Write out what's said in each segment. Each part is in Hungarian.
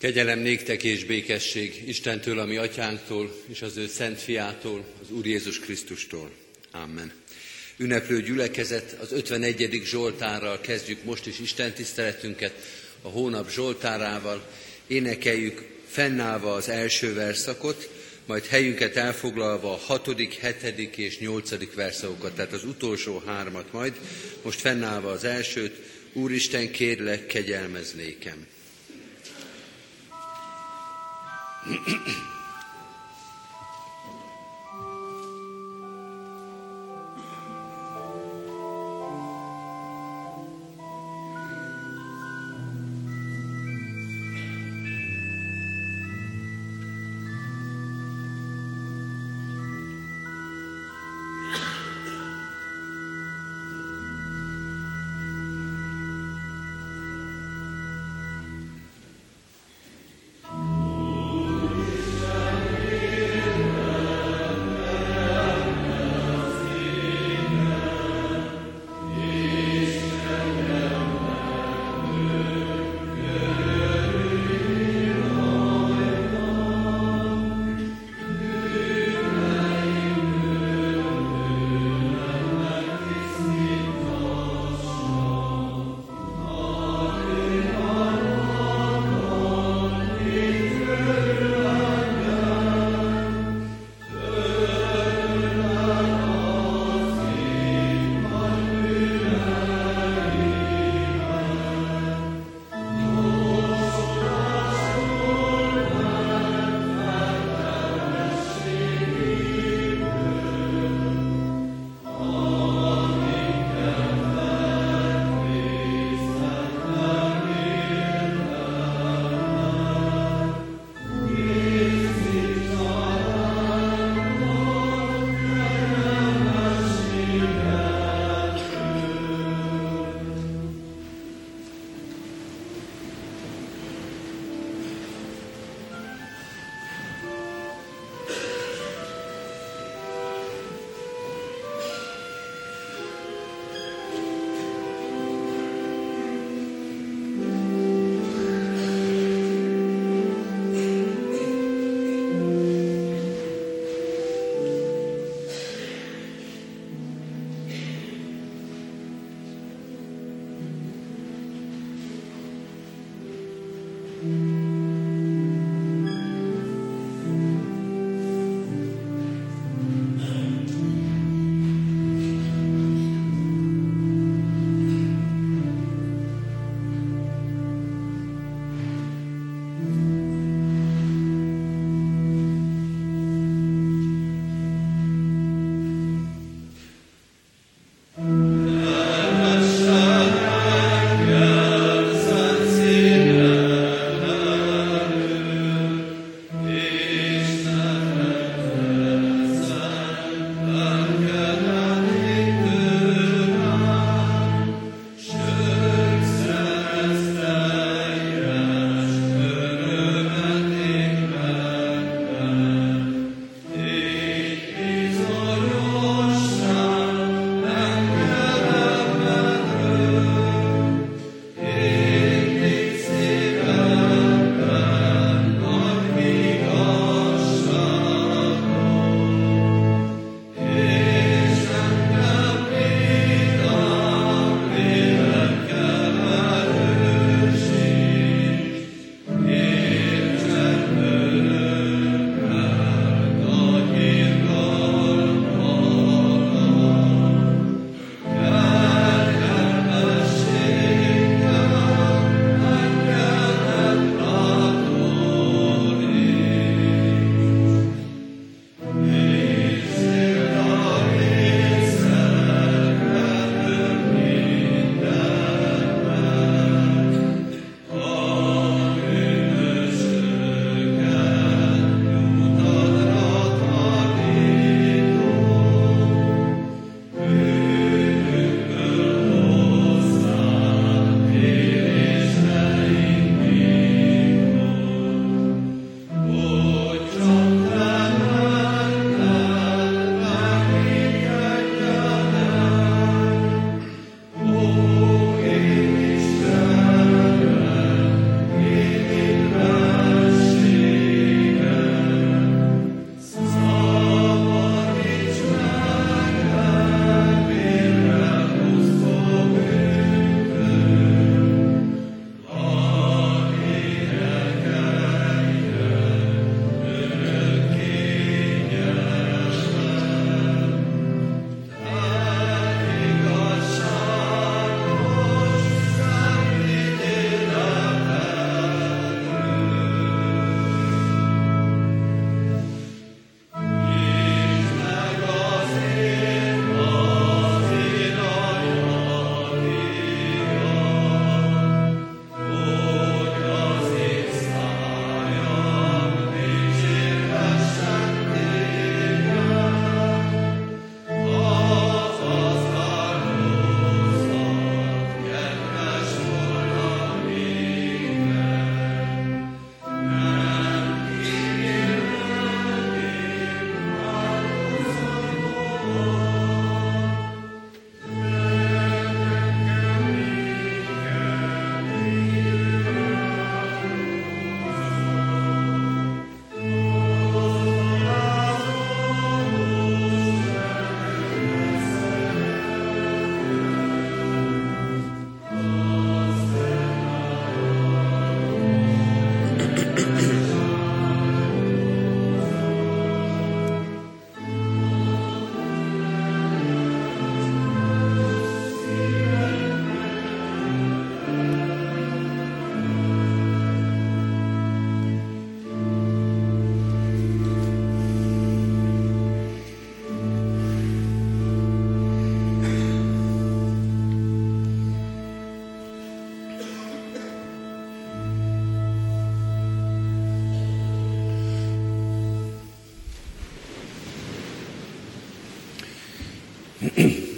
Kegyelem néktek és békesség Istentől, ami atyánktól, és az ő szent fiától, az Úr Jézus Krisztustól. Amen. Ünneplő gyülekezet, az 51. Zsoltárral kezdjük most is Isten tiszteletünket, a hónap Zsoltárával. Énekeljük fennállva az első verszakot, majd helyünket elfoglalva a hatodik, hetedik és nyolcadik verszakokat, tehát az utolsó hármat majd, most fennállva az elsőt, Úristen, kérlek, kegyelmez nékem. Mm.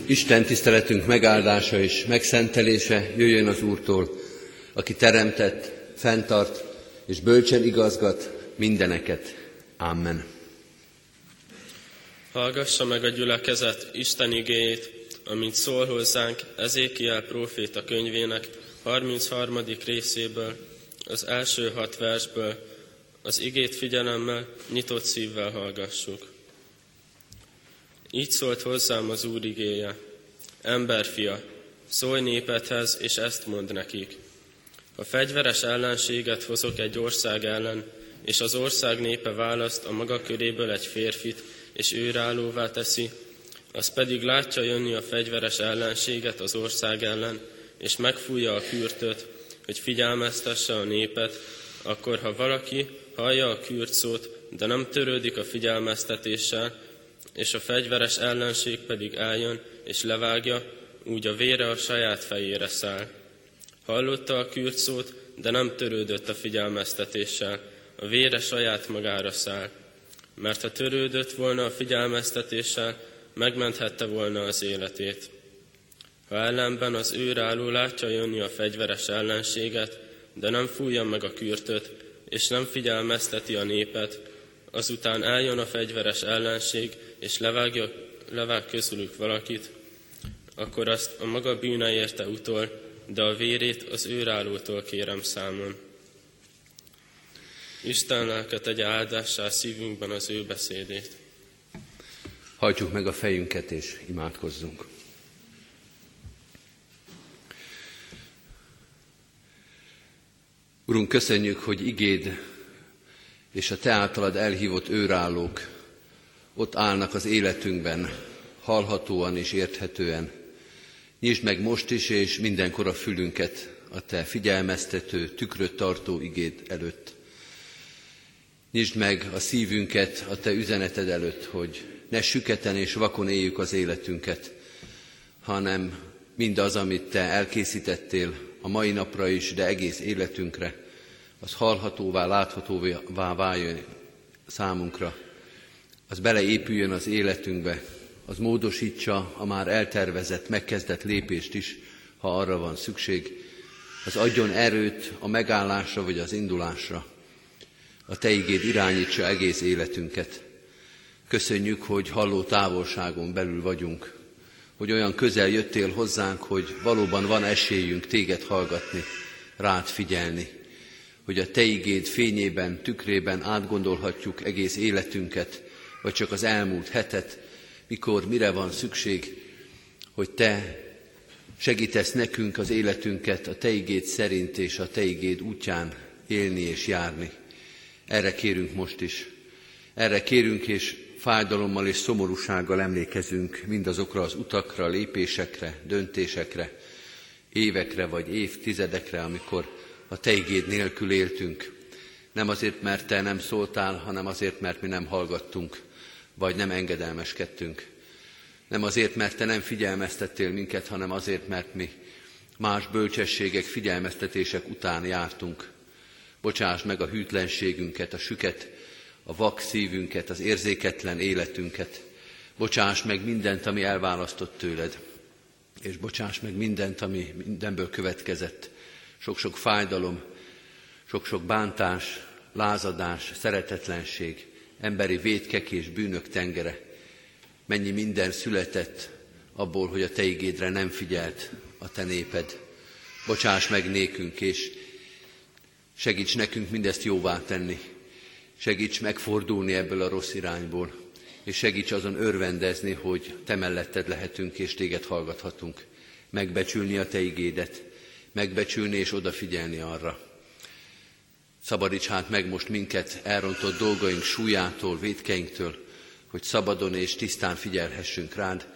Isten tiszteletünk megáldása és megszentelése jöjjön az Úrtól, aki teremtett, fenntart és bölcsen igazgat mindeneket. Amen. Hallgassa meg a gyülekezet Isten igéjét, amint szól hozzánk Ezékiel próféta könyvének 33. részéből, az első hat versből, az igét figyelemmel, nyitott szívvel hallgassuk. Így szólt hozzám az Úr igéje. Emberfia, szólj népedhez, és ezt mond nekik. Ha fegyveres ellenséget hozok egy ország ellen, és az ország népe választ a maga köréből egy férfit, és őrállóvá teszi, az pedig látja jönni a fegyveres ellenséget az ország ellen, és megfújja a kürtöt, hogy figyelmeztesse a népet, akkor ha valaki hallja a kürt szót, de nem törődik a figyelmeztetéssel, és a fegyveres ellenség pedig eljön és levágja, úgy a vére a saját fejére száll. Hallotta a kürt szót, de nem törődött a figyelmeztetéssel, a vére saját magára száll. Mert ha törődött volna a figyelmeztetéssel, megmenthette volna az életét. Ha ellenben az őrálló látja jönni a fegyveres ellenséget, de nem fújja meg a kürtöt, és nem figyelmezteti a népet, azután eljön a fegyveres ellenség, és levágja, levág közülük valakit, akkor azt a maga bűne érte utol, de a vérét az őrállótól kérem számon. Isten lelke tegye áldássá szívünkben az ő beszédét. Hajtsuk meg a fejünket és imádkozzunk. Urunk, köszönjük, hogy igéd és a Te általad elhívott őrállók ott állnak az életünkben, hallhatóan és érthetően. Nyisd meg most is, és mindenkor a fülünket a Te figyelmeztető, tükröt tartó igéd előtt. Nyisd meg a szívünket a Te üzeneted előtt, hogy ne süketen és vakon éljük az életünket, hanem mindaz, amit Te elkészítettél a mai napra is, de egész életünkre, az hallhatóvá, láthatóvá váljon számunkra, az beleépüljön az életünkbe, az módosítsa a már eltervezett, megkezdett lépést is, ha arra van szükség, az adjon erőt a megállásra vagy az indulásra. A Te igéd irányítsa egész életünket. Köszönjük, hogy halló távolságon belül vagyunk, hogy olyan közel jöttél hozzánk, hogy valóban van esélyünk téged hallgatni, rád figyelni, hogy a Te igéd fényében, tükrében átgondolhatjuk egész életünket, vagy csak az elmúlt hetet, mikor mire van szükség, hogy Te segítesz nekünk az életünket a Te igéd szerint és a Te igéd útján élni és járni. Erre kérünk most is. Erre kérünk, és fájdalommal és szomorúsággal emlékezünk mindazokra az utakra, lépésekre, döntésekre, évekre vagy évtizedekre, amikor a Te igéd nélkül éltünk. Nem azért, mert Te nem szóltál, hanem azért, mert mi nem hallgattunk, vagy nem engedelmeskedtünk. Nem azért, mert Te nem figyelmeztettél minket, hanem azért, mert mi más bölcsességek, figyelmeztetések után jártunk. Bocsáss meg a hűtlenségünket, a süket, a vak szívünket, az érzéketlen életünket. Bocsáss meg mindent, ami elválasztott tőled, és bocsáss meg mindent, ami mindenből következett. Sok-sok fájdalom, sok-sok bántás, lázadás, szeretetlenség, emberi védkek és bűnök tengere. Mennyi minden született abból, hogy a Te igédre nem figyelt a Te néped. Bocsáss meg nékünk, és segíts nekünk mindezt jóvá tenni. Segíts megfordulni ebből a rossz irányból, és segíts azon örvendezni, hogy Te melletted lehetünk, és Téged hallgathatunk. Megbecsülni a Te igédet, megbecsülni és odafigyelni arra. Szabadíts hát meg most minket elrontott dolgaink súlyától, védkeinktől, hogy szabadon és tisztán figyelhessünk rád,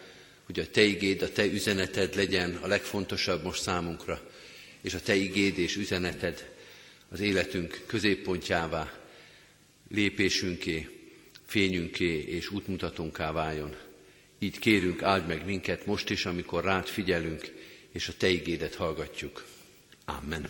hogy a Te igéd, a Te üzeneted legyen a legfontosabb most számunkra, és a Te igéd és üzeneted az életünk középpontjává, lépésünké, fényünké és útmutatónká váljon. Így kérünk, áld meg minket most is, amikor rád figyelünk, és a Te igédet hallgatjuk. Amen.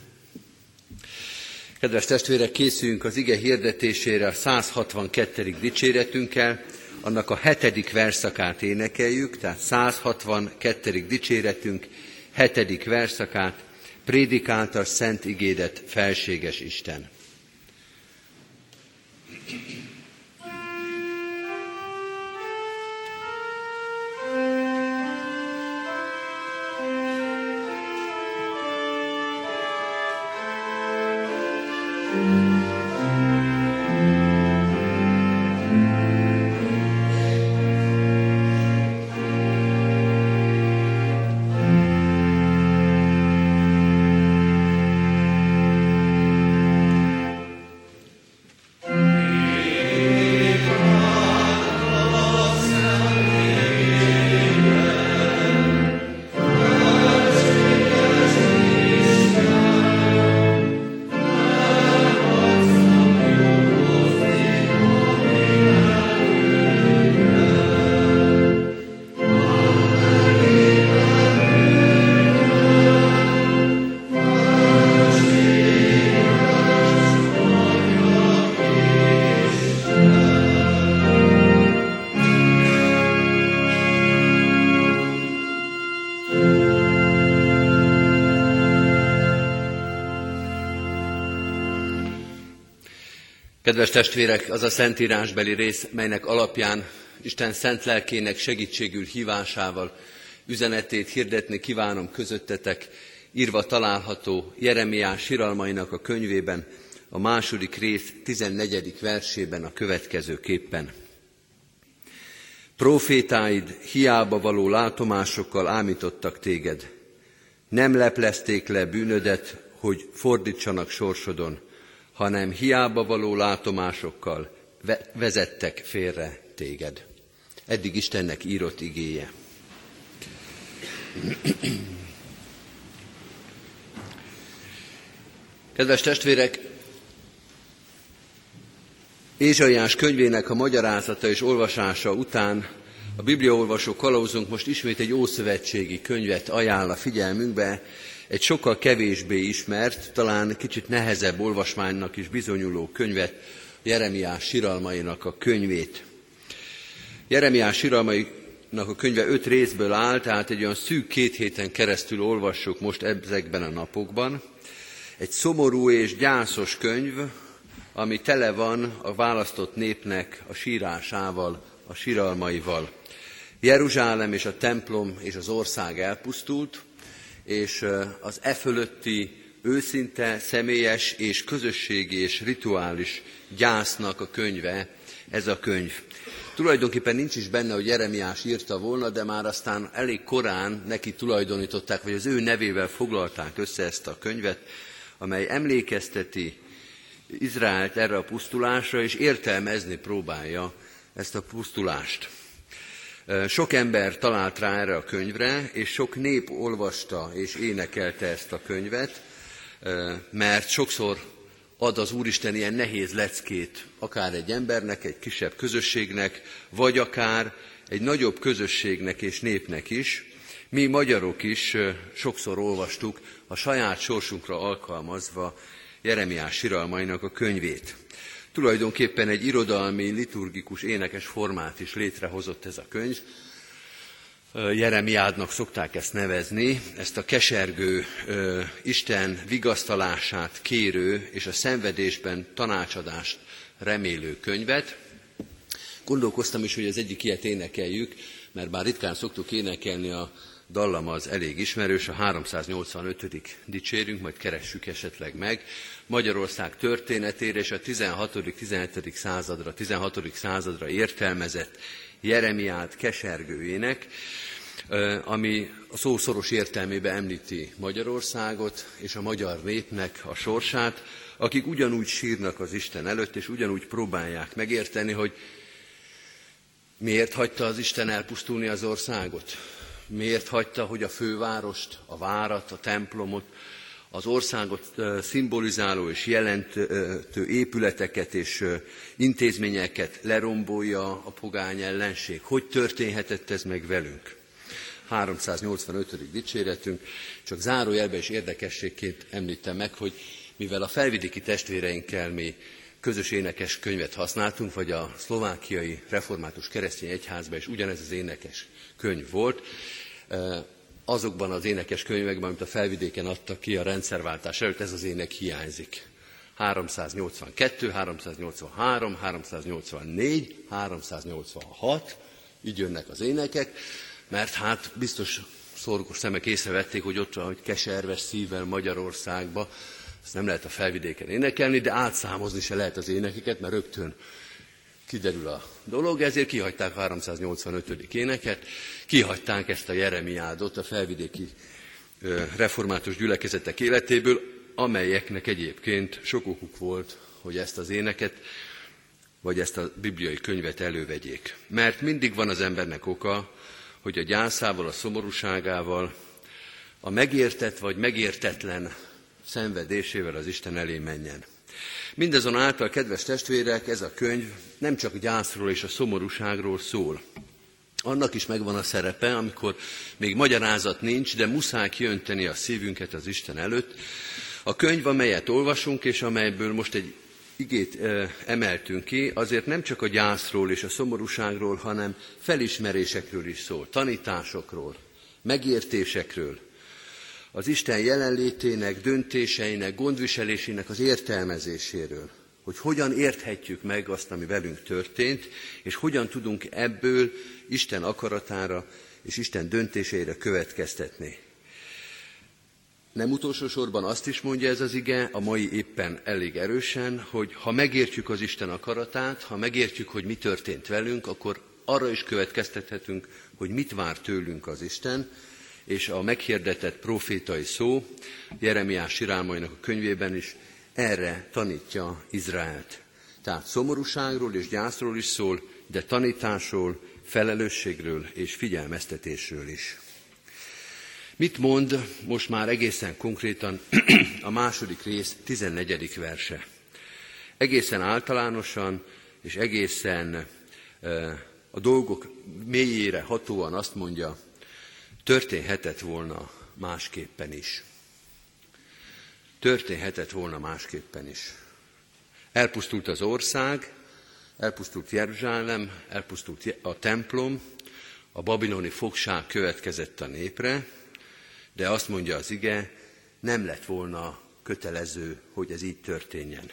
Kedves testvérek, készüljünk az ige hirdetésére a 162. dicséretünkkel, annak a hetedik verszakát énekeljük, tehát 162. dicséretünk hetedik verszakát, prédikálta szent igédet felséges Isten. Kedves testvérek, az a szentírásbeli rész, melynek alapján Isten szent lelkének segítségül hívásával üzenetét hirdetni kívánom közöttetek, írva található Jeremiás siralmainak a könyvében, a második rész 14. versében a következőképpen. Profétáid hiába való látomásokkal ámítottak téged. Nem leplezték le bűnödet, hogy fordítsanak sorsodon, hanem hiába való látomásokkal vezettek félre téged. Eddig Istennek írott igéje. Kedves testvérek, Ézsaiás könyvének a magyarázata és olvasása után a bibliaolvasó kalauzunk most ismét egy ószövetségi könyvet ajánl a figyelmünkbe, egy sokkal kevésbé ismert, talán kicsit nehezebb olvasmánynak is bizonyuló könyvet, Jeremiás siralmainak a könyvét. Jeremiás siralmainak a könyve öt részből áll, tehát egy olyan szűk két héten keresztül olvassuk most ezekben a napokban. Egy szomorú és gyászos könyv, ami tele van a választott népnek a sírásával, a siralmaival. Jeruzsálem és a templom és az ország elpusztult, és az e fölötti őszinte, személyes és közösségi és rituális gyásznak a könyve, ez a könyv. Tulajdonképpen nincs is benne, hogy Jeremiás írta volna, de már aztán elég korán neki tulajdonították, vagy az ő nevével foglalták össze ezt a könyvet, amely emlékezteti Izraelt erre a pusztulásra, és értelmezni próbálja ezt a pusztulást. Sok ember talált rá erre a könyvre, és sok nép olvasta és énekelte ezt a könyvet, mert sokszor ad az Úristen ilyen nehéz leckét, akár egy embernek, egy kisebb közösségnek, vagy akár egy nagyobb közösségnek és népnek is. Mi magyarok is sokszor olvastuk a saját sorsunkra alkalmazva Jeremiás siralmainak a könyvét. Tulajdonképpen egy irodalmi, liturgikus, énekes formát is létrehozott ez a könyv. Jeremiádnak szokták ezt nevezni, ezt a kesergő Isten vigasztalását kérő és a szenvedésben tanácsadást remélő könyvet. Gondolkoztam is, hogy az egyik ilyet énekeljük, mert bár ritkán szoktuk énekelni a dallam az elég ismerős, a 385. dicsérünk, majd keressük esetleg meg. Magyarország történetére és a 16.-17. századra, 16. századra értelmezett Jeremiát kesergőjének, ami a szó szoros értelmébe említi Magyarországot és a magyar népnek a sorsát, akik ugyanúgy sírnak az Isten előtt, és ugyanúgy próbálják megérteni, hogy miért hagyta az Isten elpusztulni az országot, miért hagyta, hogy a fővárost, a várat, a templomot, az országot szimbolizáló és jelentő épületeket és intézményeket lerombolja a pogány ellenség. Hogy történhetett ez meg velünk? 385. dicséretünk, csak zárójelbe és érdekességként említem meg, hogy mivel a felvidéki testvéreinkkel mi közös énekes könyvet használtunk, vagy a szlovákiai református keresztény egyházban is ugyanez az énekes könyv volt. Azokban az énekes könyvekben, amit a felvidéken adtak ki a rendszerváltás előtt, ez az ének hiányzik. 382, 383, 384, 386, így jönnek az énekek, mert hát biztos szorgos szemek észrevették, hogy ott van, hogy keserves szívvel Magyarországba, ezt nem lehet a felvidéken énekelni, de átszámozni se lehet az énekeket, mert rögtön kiderül a dolog, ezért kihagyták a 385. éneket, kihagyták ezt a Jeremiádot a felvidéki református gyülekezetek életéből, amelyeknek egyébként sok okuk volt, hogy ezt az éneket, vagy ezt a bibliai könyvet elővegyék. Mert mindig van az embernek oka, hogy a gyászával, a szomorúságával, a megértett vagy megértetlen szenvedésével az Isten elé menjen. Mindazonáltal, kedves testvérek, ez a könyv nem csak gyászról és a szomorúságról szól. Annak is megvan a szerepe, amikor még magyarázat nincs, de muszáj kiönteni a szívünket az Isten előtt. A könyv, amelyet olvasunk, és amelyből most egy igét emeltünk ki, azért nem csak a gyászról és a szomorúságról, hanem felismerésekről is szól, tanításokról, megértésekről, az Isten jelenlétének, döntéseinek, gondviselésének az értelmezéséről, hogy hogyan érthetjük meg azt, ami velünk történt, és hogyan tudunk ebből Isten akaratára és Isten döntéseire következtetni. Nem utolsó sorban azt is mondja ez az ige, a mai éppen elég erősen, hogy ha megértjük az Isten akaratát, ha megértjük, hogy mi történt velünk, akkor arra is következtethetünk, hogy mit vár tőlünk az Isten, és a meghirdetett profétai szó Jeremiás sirálmainak a könyvében is erre tanítja Izraelt. Tehát szomorúságról és gyászról is szól, de tanításról, felelősségről és figyelmeztetésről is. Mit mond most már egészen konkrétan a második rész 14. verse? Egészen általánosan és egészen a dolgok mélyére hatóan azt mondja, történhetett volna másképpen is. Történhetett volna másképpen is. Elpusztult az ország, elpusztult Jeruzsálem, elpusztult a templom, a babiloni fogság következett a népre, de azt mondja az ige, nem lett volna kötelező, hogy ez így történjen.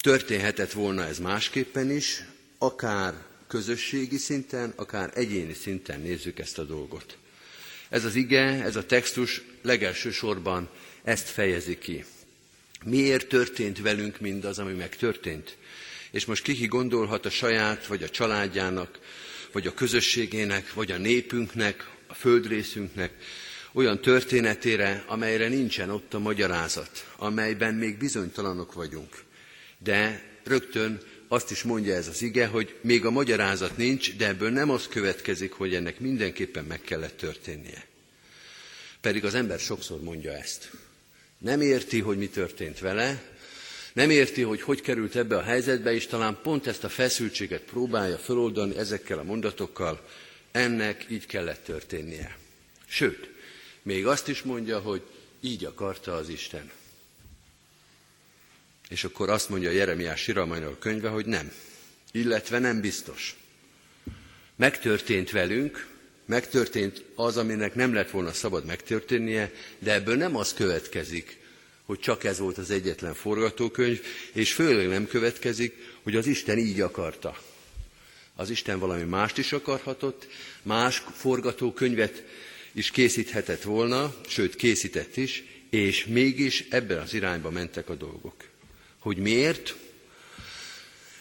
Történhetett volna ez másképpen is, akár közösségi szinten, akár egyéni szinten nézzük ezt a dolgot. Ez az ige, ez a textus legelső sorban ezt fejezi ki. Miért történt velünk mindaz, ami megtörtént? És most kiki gondolhat a saját, vagy a családjának, vagy a közösségének, vagy a népünknek, a földrészünknek olyan történetére, amelyre nincsen ott a magyarázat, amelyben még bizonytalanok vagyunk. De rögtön azt is mondja ez az ige, hogy még a magyarázat nincs, de ebből nem az következik, hogy ennek mindenképpen meg kellett történnie. Pedig az ember sokszor mondja ezt. Nem érti, hogy mi történt vele, nem érti, hogy hogy került ebbe a helyzetbe, és talán pont ezt a feszültséget próbálja feloldani ezekkel a mondatokkal, ennek így kellett történnie. Sőt, még azt is mondja, hogy így akarta az Isten. És akkor azt mondja Jeremiás Siramajnak a könyve, hogy nem. Illetve nem biztos. Megtörtént velünk, megtörtént az, aminek nem lett volna szabad megtörténnie, de ebből nem az következik, hogy csak ez volt az egyetlen forgatókönyv, és főleg nem következik, hogy az Isten így akarta. Az Isten valami mást is akarhatott, más forgatókönyvet is készíthetett volna, sőt készített is, és mégis ebben az irányba mentek a dolgok. Hogy miért?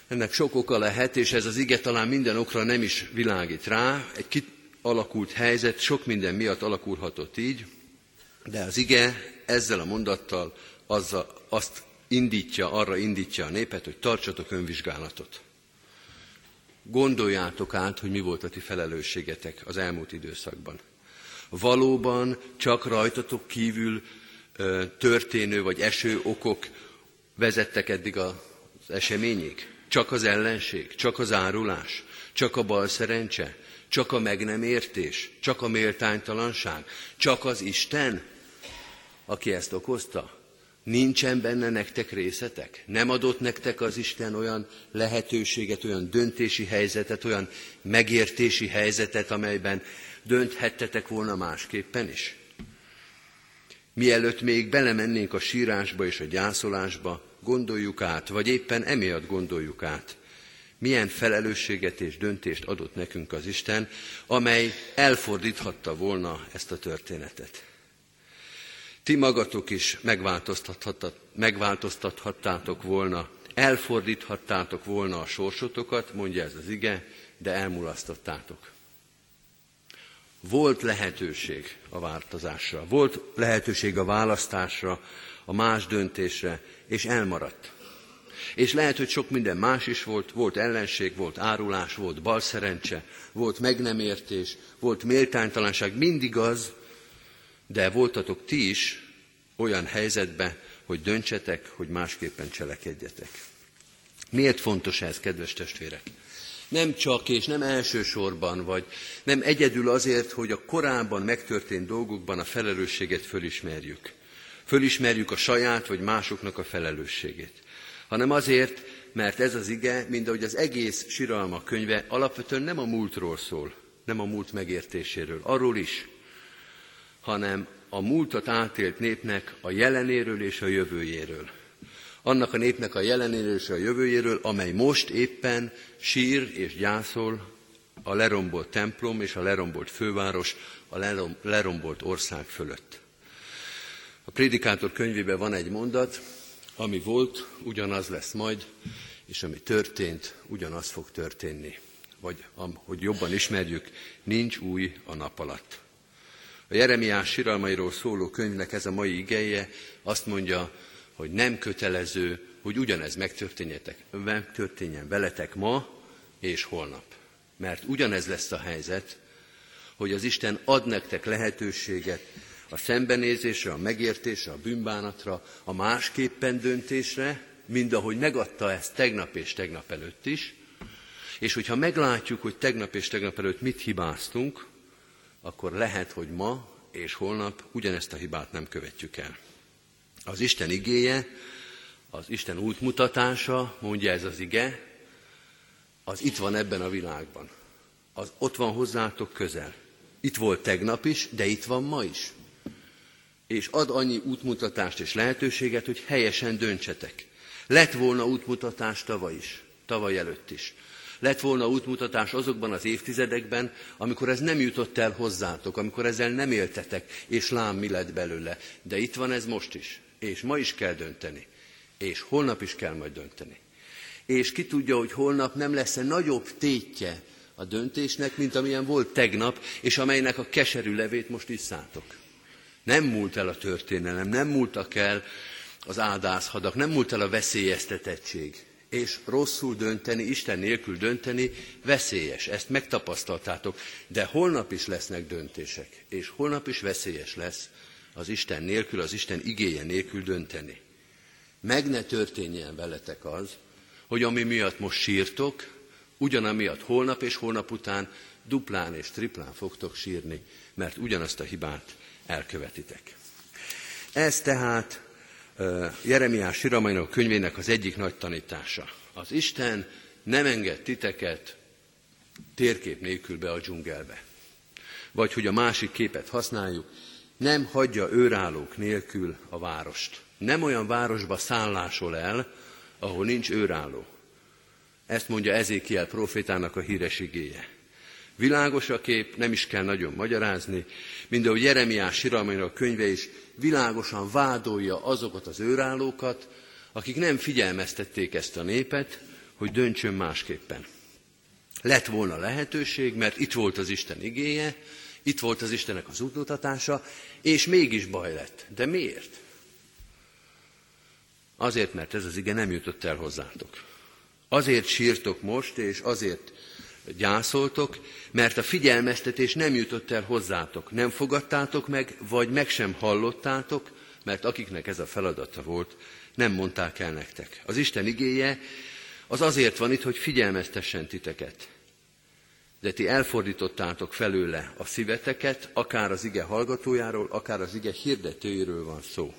Ennek sok oka lehet, és ez az ige talán minden okra nem is világít rá. Egy kialakult helyzet sok minden miatt alakulhatott így, de az ige ezzel a mondattal azzal, azt indítja, arra indítja a népet, hogy tartsatok önvizsgálatot. Gondoljátok át, hogy mi volt a ti felelősségetek az elmúlt időszakban. Valóban csak rajtatok kívül történő vagy eső okok vezettek eddig az eseményig? Csak az ellenség, csak az árulás, csak a bal szerencse, csak a meg nem értés, csak a méltánytalanság, csak az Isten, aki ezt okozta? Nincsen benne nektek részetek? Nem adott nektek az Isten olyan lehetőséget, olyan döntési helyzetet, olyan megértési helyzetet, amelyben dönthettetek volna másképpen is? Mielőtt még belemennénk a sírásba és a gyászolásba, gondoljuk át, vagy éppen emiatt gondoljuk át, milyen felelősséget és döntést adott nekünk az Isten, amely elfordíthatta volna ezt a történetet. Ti magatok is megváltoztathattátok volna, elfordíthattátok volna a sorsotokat, mondja ez az ige, de elmulasztottátok. Volt lehetőség a változásra, volt lehetőség a választásra, a más döntésre, és elmaradt. És lehet, hogy sok minden más is volt, volt ellenség, volt árulás, volt balszerencse, volt meg nem értés, volt méltánytalanság, mindig az, de voltatok ti is olyan helyzetbe, hogy döntsetek, hogy másképpen cselekedjetek. Miért fontos ez, kedves testvérek? Nem csak és nem elsősorban, vagy nem egyedül azért, hogy a korábban megtörtént dolgokban a felelősséget fölismerjük. Fölismerjük a saját vagy másoknak a felelősségét. Hanem azért, mert ez az ige, mint ahogy az egész siralma könyve alapvetően nem a múltról szól, nem a múlt megértéséről, arról is, hanem a múltat átélt népnek a jelenéről és a jövőjéről. Annak a népnek a jelenéről és a jövőjéről, amely most éppen sír és gyászol a lerombolt templom és a lerombolt főváros, a lerombolt ország fölött. A prédikátor könyvében van egy mondat, ami volt, ugyanaz lesz majd, és ami történt, ugyanaz fog történni. Vagy, hogy jobban ismerjük, nincs új a nap alatt. A Jeremiás siralmairól szóló könyvnek ez a mai igeje azt mondja, hogy nem kötelező, hogy ugyanez megtörténjen veletek ma és holnap. Mert ugyanez lesz a helyzet, hogy az Isten ad nektek lehetőséget a szembenézésre, a megértésre, a bűnbánatra, a másképpen döntésre, mind ahogy megadta ezt tegnap és tegnap előtt is, és hogyha meglátjuk, hogy tegnap és tegnap előtt mit hibáztunk, akkor lehet, hogy ma és holnap ugyanezt a hibát nem követjük el. Az Isten igéje, az Isten útmutatása, mondja ez az ige, az itt van ebben a világban. Az ott van hozzátok közel. Itt volt tegnap is, de itt van ma is. És ad annyi útmutatást és lehetőséget, hogy helyesen döntsetek. Lett volna útmutatás tavaly is, tavaly előtt is lett volna útmutatás azokban az évtizedekben, amikor ez nem jutott el hozzátok, amikor ezzel nem éltetek, és lám mi lett belőle. De itt van ez most is, és ma is kell dönteni, és holnap is kell majd dönteni. És ki tudja, hogy holnap nem lesz-e nagyobb tétje a döntésnek, mint amilyen volt tegnap, és amelynek a keserű levét most iszátok. Nem múlt el a történelem, nem múltak el az áldáshadak, nem múlt el a veszélyeztetettség és rosszul dönteni, Isten nélkül dönteni veszélyes. Ezt megtapasztaltátok. De holnap is lesznek döntések, és holnap is veszélyes lesz az Isten nélkül, az Isten igéje nélkül dönteni. Meg ne történjen veletek az, hogy ami miatt most sírtok, ugyanamiatt holnap és holnap után duplán és triplán fogtok sírni, mert ugyanazt a hibát elkövetitek. Ez tehát Jeremiás Siramainak könyvének az egyik nagy tanítása. Az Isten nem enged titeket térkép nélkül be a dzsungelbe. Vagy hogy a másik képet használjuk, nem hagyja őrállók nélkül a várost. Nem olyan városba szállásol el, ahol nincs őrálló. Ezt mondja Ezékiel profétának a híres igéje. Világos a kép, nem is kell nagyon magyarázni, mind ahogy Jeremiás siralmainak könyve is világosan vádolja azokat az őrállókat, akik nem figyelmeztették ezt a népet, hogy döntsön másképpen. Lett volna lehetőség, mert itt volt az Isten igéje, itt volt az Istenek az útmutatása, és mégis baj lett. De miért? Azért, mert ez az ige nem jutott el hozzátok. Azért sírtok most, és azért gyászoltok, mert a figyelmeztetés nem jutott el hozzátok. Nem fogadtátok meg, vagy meg sem hallottátok, mert akiknek ez a feladata volt, nem mondták el nektek. Az Isten igéje az azért van itt, hogy figyelmeztessen titeket. De ti elfordítottátok felőle a szíveteket, akár az ige hallgatójáról, akár az ige hirdetőjéről van szó.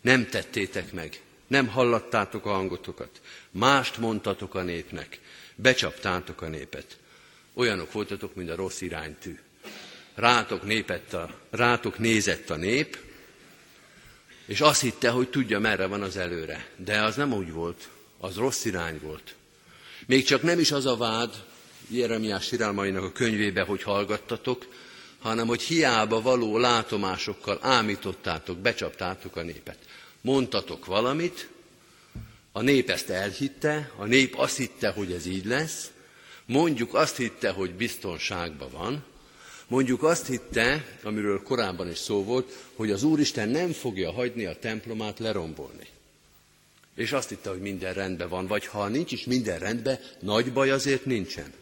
Nem tettétek meg, nem hallattátok a hangotokat, mást mondtatok a népnek, becsaptátok a népet. Olyanok voltatok, mint a rossz iránytű. Rátok, népett a, rátok nézett a nép, és azt hitte, hogy tudja, merre van az előre. De az nem úgy volt, az rossz irány volt. Még csak nem is az a vád Jeremiás sirálmainak a könyvébe, hogy hallgattatok, hanem hogy hiába való látomásokkal ámítottátok, becsaptátok a népet. Mondtatok valamit, a nép ezt elhitte, a nép azt hitte, hogy ez így lesz, mondjuk azt hitte, hogy biztonságban van, mondjuk azt hitte, amiről korábban is szó volt, hogy az Úristen nem fogja hagyni a templomát lerombolni. És azt hitte, hogy minden rendben van, vagy ha nincs is minden rendben, nagy baj azért nincsen,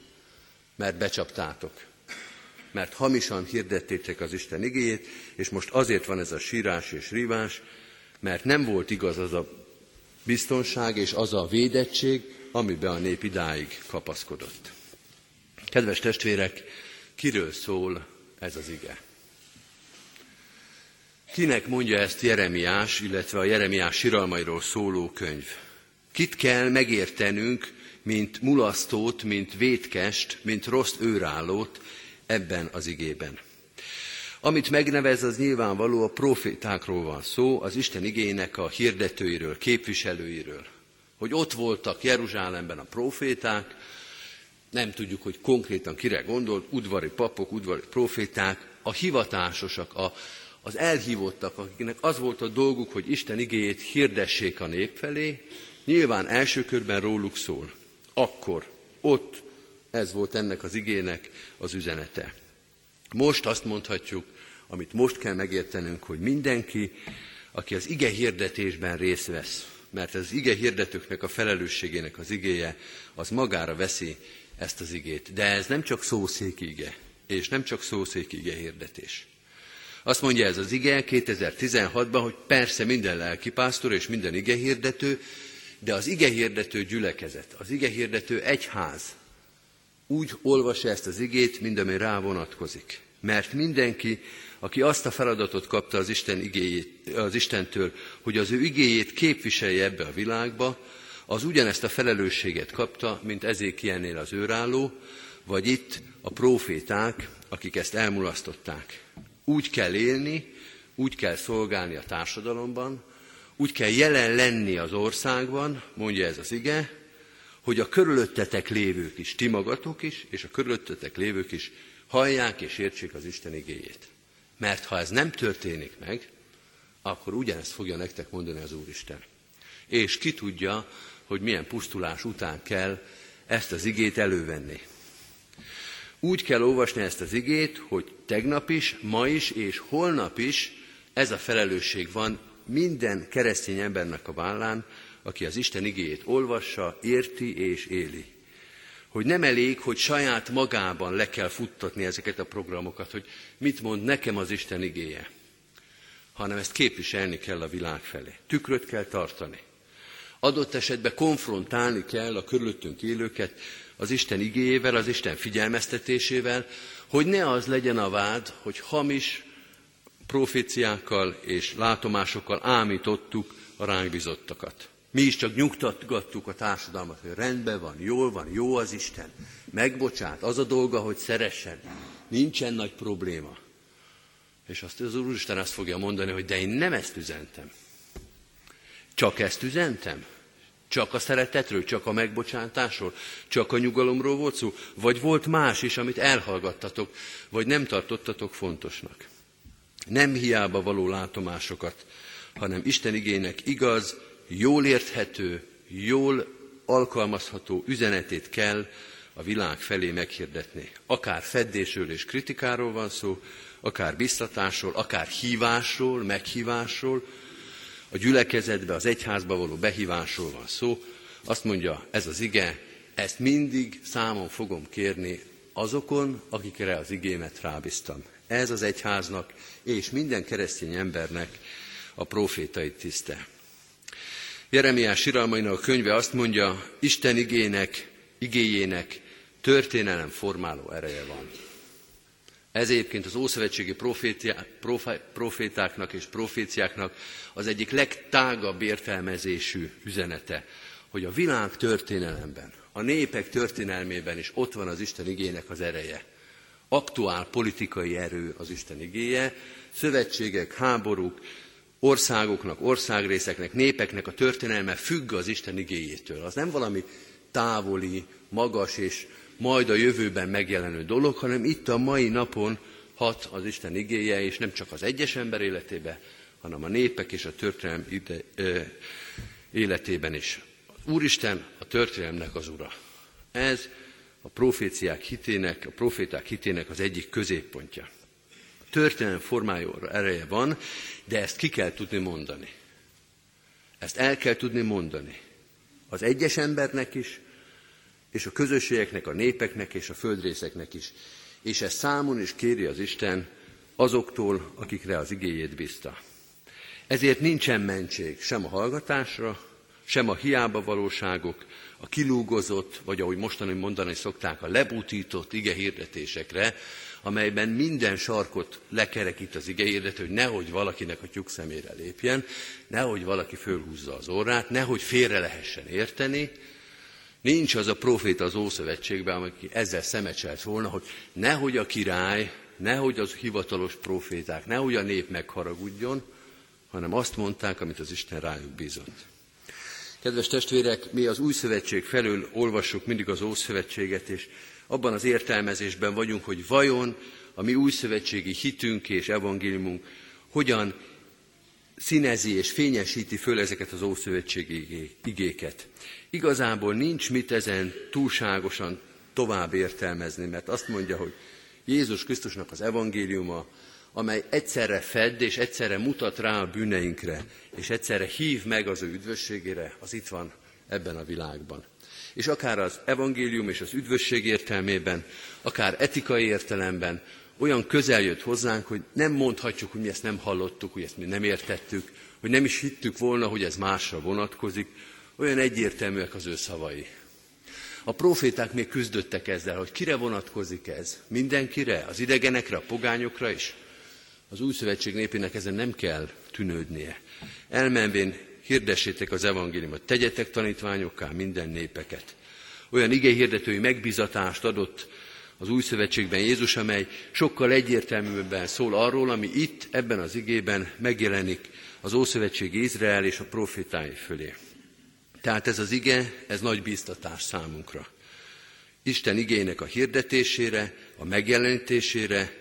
mert becsaptátok mert hamisan hirdettétek az Isten igéjét, és most azért van ez a sírás és rívás, mert nem volt igaz az a biztonság és az a védettség, amiben a nép idáig kapaszkodott. Kedves testvérek, kiről szól ez az ige? Kinek mondja ezt Jeremiás, illetve a Jeremiás siralmairól szóló könyv? Kit kell megértenünk, mint mulasztót, mint vétkest, mint rossz őrállót ebben az igében? Amit megnevez, az nyilvánvaló a profétákról van szó, az Isten igének a hirdetőiről, képviselőiről. Hogy ott voltak Jeruzsálemben a proféták, nem tudjuk, hogy konkrétan kire gondolt, udvari papok, udvari proféták, a hivatásosak, a, az elhívottak, akiknek az volt a dolguk, hogy Isten igéjét hirdessék a nép felé, nyilván első körben róluk szól. Akkor, ott ez volt ennek az igének az üzenete. Most azt mondhatjuk, amit most kell megértenünk, hogy mindenki, aki az ige hirdetésben részt vesz, mert az ige hirdetőknek a felelősségének az igéje, az magára veszi ezt az igét. De ez nem csak szószék ige, és nem csak szószék ige hirdetés. Azt mondja ez az ige 2016-ban, hogy persze minden lelkipásztor és minden ige hirdető, de az ige hirdető gyülekezet, az ige hirdető egyház úgy olvassa ezt az igét, mint ami rá vonatkozik. Mert mindenki, aki azt a feladatot kapta az, Isten igéjét, az Istentől, hogy az ő igéjét képviselje ebbe a világba, az ugyanezt a felelősséget kapta, mint Ezékielnél az őrálló, vagy itt a proféták, akik ezt elmulasztották. Úgy kell élni, úgy kell szolgálni a társadalomban, úgy kell jelen lenni az országban, mondja ez az ige, hogy a körülöttetek lévők is, ti magatok is, és a körülöttetek lévők is hallják és értsék az Isten igéjét. Mert ha ez nem történik meg, akkor ugyanezt fogja nektek mondani az Úristen. És ki tudja, hogy milyen pusztulás után kell ezt az igét elővenni. Úgy kell olvasni ezt az igét, hogy tegnap is, ma is és holnap is ez a felelősség van minden keresztény embernek a vállán, aki az Isten igéjét olvassa, érti és éli. Hogy nem elég, hogy saját magában le kell futtatni ezeket a programokat, hogy mit mond nekem az Isten igéje, hanem ezt képviselni kell a világ felé. Tükröt kell tartani. Adott esetben konfrontálni kell a körülöttünk élőket az Isten igéjével, az Isten figyelmeztetésével, hogy ne az legyen a vád, hogy hamis proféciákkal és látomásokkal ámítottuk a ránk bizottakat. Mi is csak nyugtatgattuk a társadalmat, hogy rendben van, jól van, jó az Isten, megbocsát, az a dolga, hogy szeressen, nincsen nagy probléma. És azt az Úristen azt fogja mondani, hogy de én nem ezt üzentem. Csak ezt üzentem? Csak a szeretetről, csak a megbocsátásról, csak a nyugalomról volt szó? Vagy volt más is, amit elhallgattatok, vagy nem tartottatok fontosnak? Nem hiába való látomásokat, hanem Isten igének igaz, jól érthető, jól alkalmazható üzenetét kell a világ felé meghirdetni. Akár feddésről és kritikáról van szó, akár biztatásról, akár hívásról, meghívásról, a gyülekezetbe, az egyházba való behívásról van szó. Azt mondja ez az ige, ezt mindig számon fogom kérni azokon, akikre az igémet rábíztam. Ez az egyháznak és minden keresztény embernek a profétai tiszte. Jeremiás siralmainak a könyve azt mondja, Isten igének, igéjének történelem formáló ereje van. Ez egyébként az ószövetségi profétáknak és proféciáknak az egyik legtágabb értelmezésű üzenete, hogy a világ történelemben, a népek történelmében is ott van az Isten igének az ereje. Aktuál politikai erő az Isten igéje, szövetségek, háborúk, országoknak, országrészeknek, népeknek a történelme függ az Isten igéjétől. Az nem valami távoli, magas és majd a jövőben megjelenő dolog, hanem itt a mai napon hat az Isten igéje, és nem csak az egyes ember életébe, hanem a népek és a történelem ide, ö, életében is. Úristen a történelemnek az ura. Ez a proféciák hitének, a proféták hitének az egyik középpontja. A történelem formájóra ereje van, de ezt ki kell tudni mondani. Ezt el kell tudni mondani. Az egyes embernek is, és a közösségeknek, a népeknek és a földrészeknek is. És ezt számon is kéri az Isten azoktól, akikre az igéjét bízta. Ezért nincsen mentség sem a hallgatásra, sem a hiába valóságok, a kilúgozott, vagy ahogy mostani mondani szokták, a lebutított ige hirdetésekre, amelyben minden sarkot lekerekít az ige hirdető, hogy nehogy valakinek a tyúk szemére lépjen, nehogy valaki fölhúzza az orrát, nehogy félre lehessen érteni, Nincs az a proféta az Ószövetségben, aki ezzel szemecselt volna, hogy nehogy a király, nehogy az hivatalos proféták, nehogy a nép megharagudjon, hanem azt mondták, amit az Isten rájuk bízott. Kedves testvérek, mi az új szövetség felől olvassuk mindig az Ószövetséget, és abban az értelmezésben vagyunk, hogy vajon a mi újszövetségi hitünk és evangéliumunk hogyan színezi és fényesíti föl ezeket az ószövetségi igéket. Igazából nincs mit ezen túlságosan tovább értelmezni, mert azt mondja, hogy Jézus Krisztusnak az evangéliuma, amely egyszerre fed és egyszerre mutat rá a bűneinkre, és egyszerre hív meg az ő üdvösségére, az itt van ebben a világban. És akár az evangélium és az üdvösség értelmében, akár etikai értelemben olyan közel jött hozzánk, hogy nem mondhatjuk, hogy mi ezt nem hallottuk, hogy ezt mi nem értettük, hogy nem is hittük volna, hogy ez másra vonatkozik, olyan egyértelműek az ő szavai. A proféták még küzdöttek ezzel, hogy kire vonatkozik ez. Mindenkire? Az idegenekre, a pogányokra is? Az új szövetség népének ezen nem kell tűnődnie. Elmenvén hirdessétek az evangéliumot, tegyetek tanítványokká minden népeket. Olyan igéhirdetői megbizatást adott az új szövetségben Jézus, amely sokkal egyértelműbben szól arról, ami itt, ebben az igében megjelenik az Ószövetség Izrael és a profétái fölé. Tehát ez az ige, ez nagy bíztatás számunkra. Isten igének a hirdetésére, a megjelenítésére,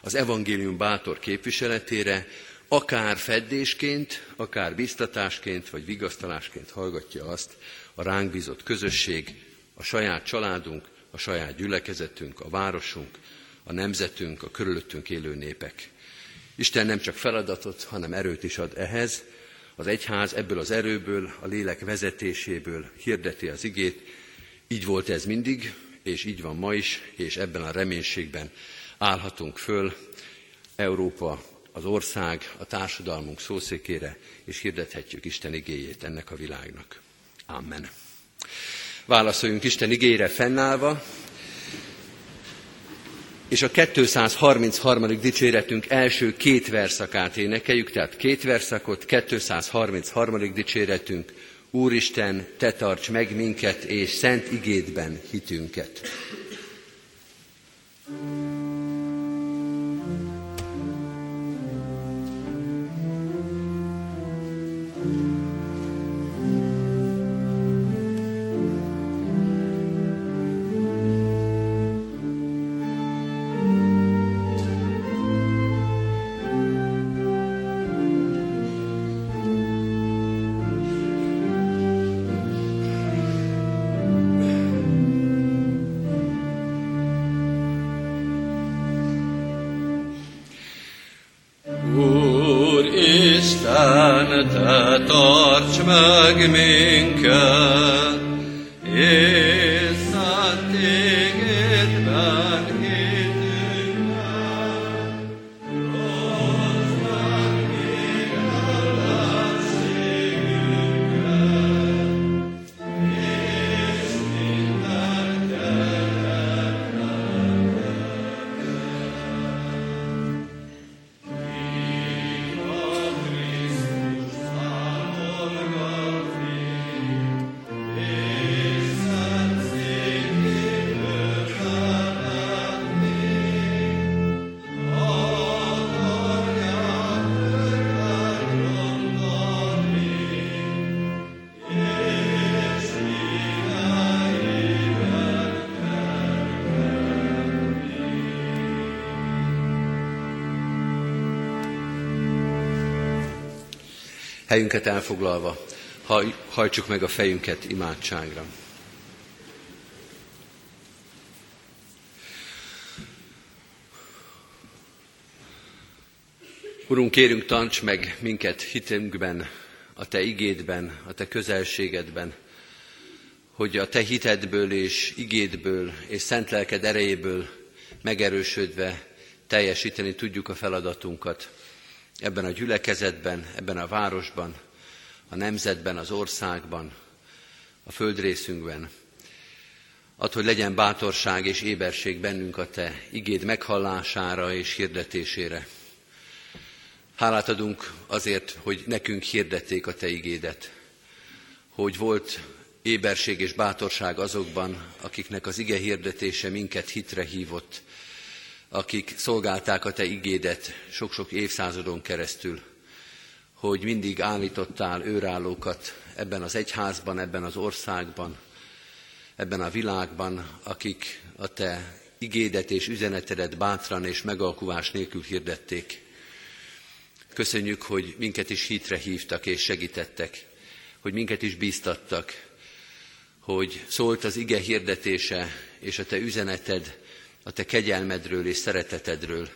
az evangélium bátor képviseletére, akár feddésként, akár biztatásként vagy vigasztalásként hallgatja azt a ránk bízott közösség, a saját családunk, a saját gyülekezetünk, a városunk, a nemzetünk, a körülöttünk élő népek. Isten nem csak feladatot, hanem erőt is ad ehhez, az egyház ebből az erőből, a lélek vezetéséből hirdeti az igét. Így volt ez mindig, és így van ma is, és ebben a reménységben állhatunk föl Európa, az ország, a társadalmunk szószékére, és hirdethetjük Isten igéjét ennek a világnak. Amen. Válaszoljunk Isten igére fennállva, és a 233. dicséretünk első két verszakát énekeljük, tehát két verszakot, 233. dicséretünk, Úristen, Te tarts meg minket, és szent igédben hitünket. Helyünket elfoglalva, hajtsuk meg a fejünket imádságra. Urunk, kérünk, tants meg minket hitünkben, a Te igédben, a Te közelségedben, hogy a Te hitedből és igédből és szent lelked erejéből megerősödve teljesíteni tudjuk a feladatunkat ebben a gyülekezetben, ebben a városban, a nemzetben, az országban, a földrészünkben. Add, hogy legyen bátorság és éberség bennünk a Te igéd meghallására és hirdetésére. Hálát adunk azért, hogy nekünk hirdették a Te igédet, hogy volt éberség és bátorság azokban, akiknek az ige hirdetése minket hitre hívott, akik szolgálták a Te igédet sok-sok évszázadon keresztül, hogy mindig állítottál őrállókat ebben az egyházban, ebben az országban, ebben a világban, akik a Te igédet és üzenetedet bátran és megalkuvás nélkül hirdették. Köszönjük, hogy minket is hitre hívtak és segítettek, hogy minket is bíztattak, hogy szólt az ige hirdetése és a te üzeneted a te kegyelmedről és szeretetedről,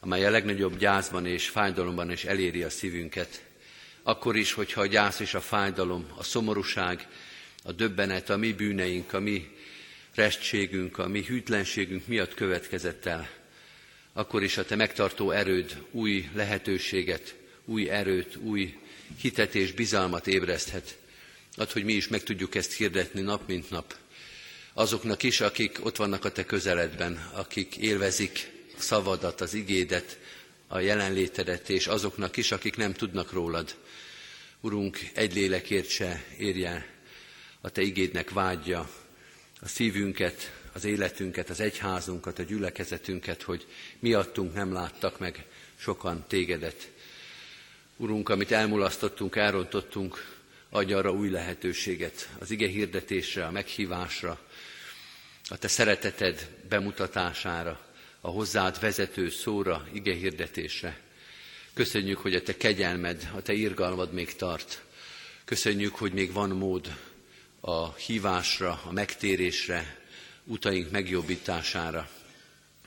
amely a legnagyobb gyászban és fájdalomban is eléri a szívünket. Akkor is, hogyha a gyász és a fájdalom, a szomorúság, a döbbenet, a mi bűneink, a mi restségünk, a mi hűtlenségünk miatt következett el, akkor is a te megtartó erőd új lehetőséget, új erőt, új hitet és bizalmat ébreszthet. Ad, hogy mi is meg tudjuk ezt hirdetni nap mint nap. Azoknak is, akik ott vannak a te közeledben, akik élvezik szavadat, az igédet, a jelenlétedet, és azoknak is, akik nem tudnak rólad. Urunk, egy lélekért se érje a Te igédnek vágyja a szívünket, az életünket, az egyházunkat, a gyülekezetünket, hogy miattunk nem láttak meg sokan tégedet. Urunk, amit elmulasztottunk, elrontottunk, adj arra új lehetőséget az ige hirdetésre, a meghívásra, a te szereteted bemutatására, a hozzád vezető szóra, ige hirdetésre. Köszönjük, hogy a te kegyelmed, a te irgalmad még tart. Köszönjük, hogy még van mód a hívásra, a megtérésre, utaink megjobbítására.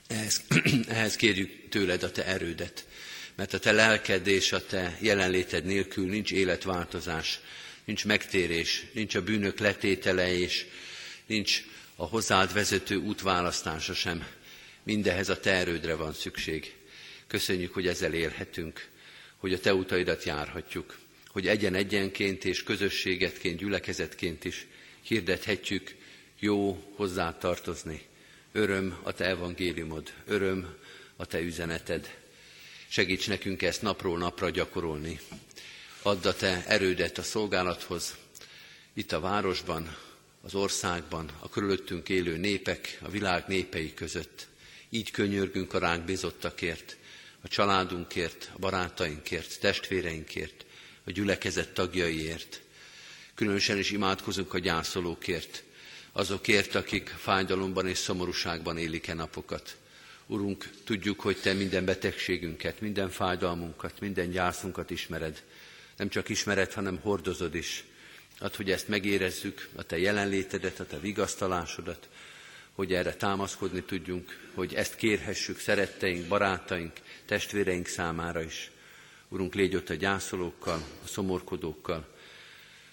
Ehhez, ehhez kérjük tőled a te erődet, mert a te lelked és a te jelenléted nélkül nincs életváltozás, nincs megtérés, nincs a bűnök letétele, és nincs a hozzád vezető út választása sem. Mindehez a te erődre van szükség. Köszönjük, hogy ezzel élhetünk, hogy a te utaidat járhatjuk, hogy egyen-egyenként és közösségetként, gyülekezetként is hirdethetjük jó hozzá tartozni. Öröm a Te evangéliumod, öröm a Te üzeneted. Segíts nekünk ezt napról napra gyakorolni. Add a Te erődet a szolgálathoz, itt a városban, az országban, a körülöttünk élő népek, a világ népei között. Így könyörgünk a ránk bizottakért, a családunkért, a barátainkért, testvéreinkért, a gyülekezet tagjaiért. Különösen is imádkozunk a gyászolókért, azokért, akik fájdalomban és szomorúságban élik e napokat. Urunk, tudjuk, hogy Te minden betegségünket, minden fájdalmunkat, minden gyászunkat ismered. Nem csak ismered, hanem hordozod is. Add, hogy ezt megérezzük, a Te jelenlétedet, a Te vigasztalásodat, hogy erre támaszkodni tudjunk, hogy ezt kérhessük szeretteink, barátaink, testvéreink számára is. Urunk, légy ott a gyászolókkal, a szomorkodókkal,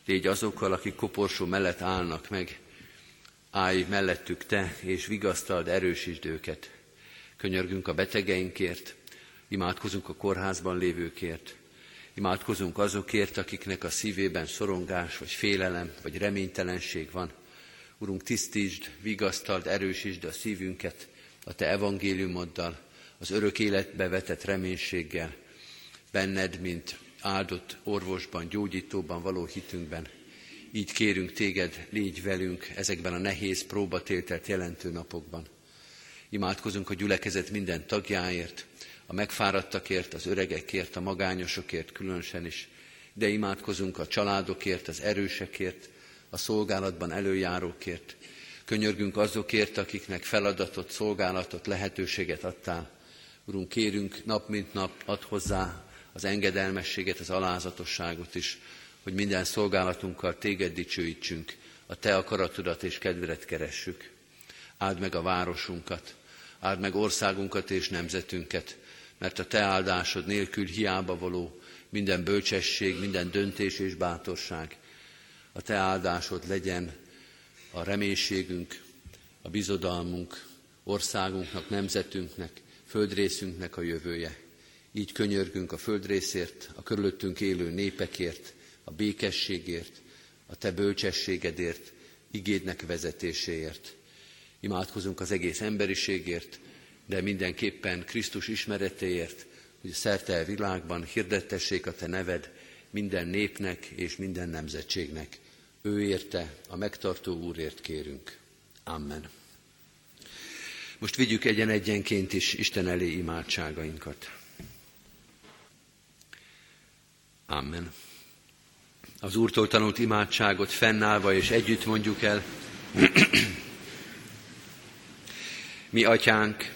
légy azokkal, akik koporsó mellett állnak meg, állj mellettük te, és vigasztald, erősítsd őket. Könyörgünk a betegeinkért, imádkozunk a kórházban lévőkért, imádkozunk azokért, akiknek a szívében szorongás, vagy félelem, vagy reménytelenség van. Urunk, tisztítsd, vigasztald, erősítsd a szívünket a Te evangéliumoddal, az örök életbe vetett reménységgel, benned, mint áldott orvosban, gyógyítóban való hitünkben. Így kérünk téged, légy velünk ezekben a nehéz próbatéltelt jelentő napokban. Imádkozunk a gyülekezet minden tagjáért, a megfáradtakért, az öregekért, a magányosokért különösen is, de imádkozunk a családokért, az erősekért, a szolgálatban előjárókért. Könyörgünk azokért, akiknek feladatot, szolgálatot, lehetőséget adtál. Urunk, kérünk nap mint nap, ad hozzá az engedelmességet, az alázatosságot is, hogy minden szolgálatunkkal téged dicsőítsünk, a te akaratodat és kedvedet keressük. Áld meg a városunkat, áld meg országunkat és nemzetünket, mert a te áldásod nélkül hiába való minden bölcsesség, minden döntés és bátorság. A te áldásod legyen a reménységünk, a bizodalmunk, országunknak, nemzetünknek, földrészünknek a jövője. Így könyörgünk a földrészért, a körülöttünk élő népekért, a békességért, a te bölcsességedért, igédnek vezetéséért. Imádkozunk az egész emberiségért, de mindenképpen Krisztus ismeretéért, hogy szerte a világban hirdettessék a te neved minden népnek és minden nemzetségnek. Ő érte, a megtartó Úrért kérünk. Amen. Most vigyük egyen-egyenként is Isten elé imádságainkat. Amen. Az Úrtól tanult imádságot fennállva és együtt mondjuk el. Mi atyánk,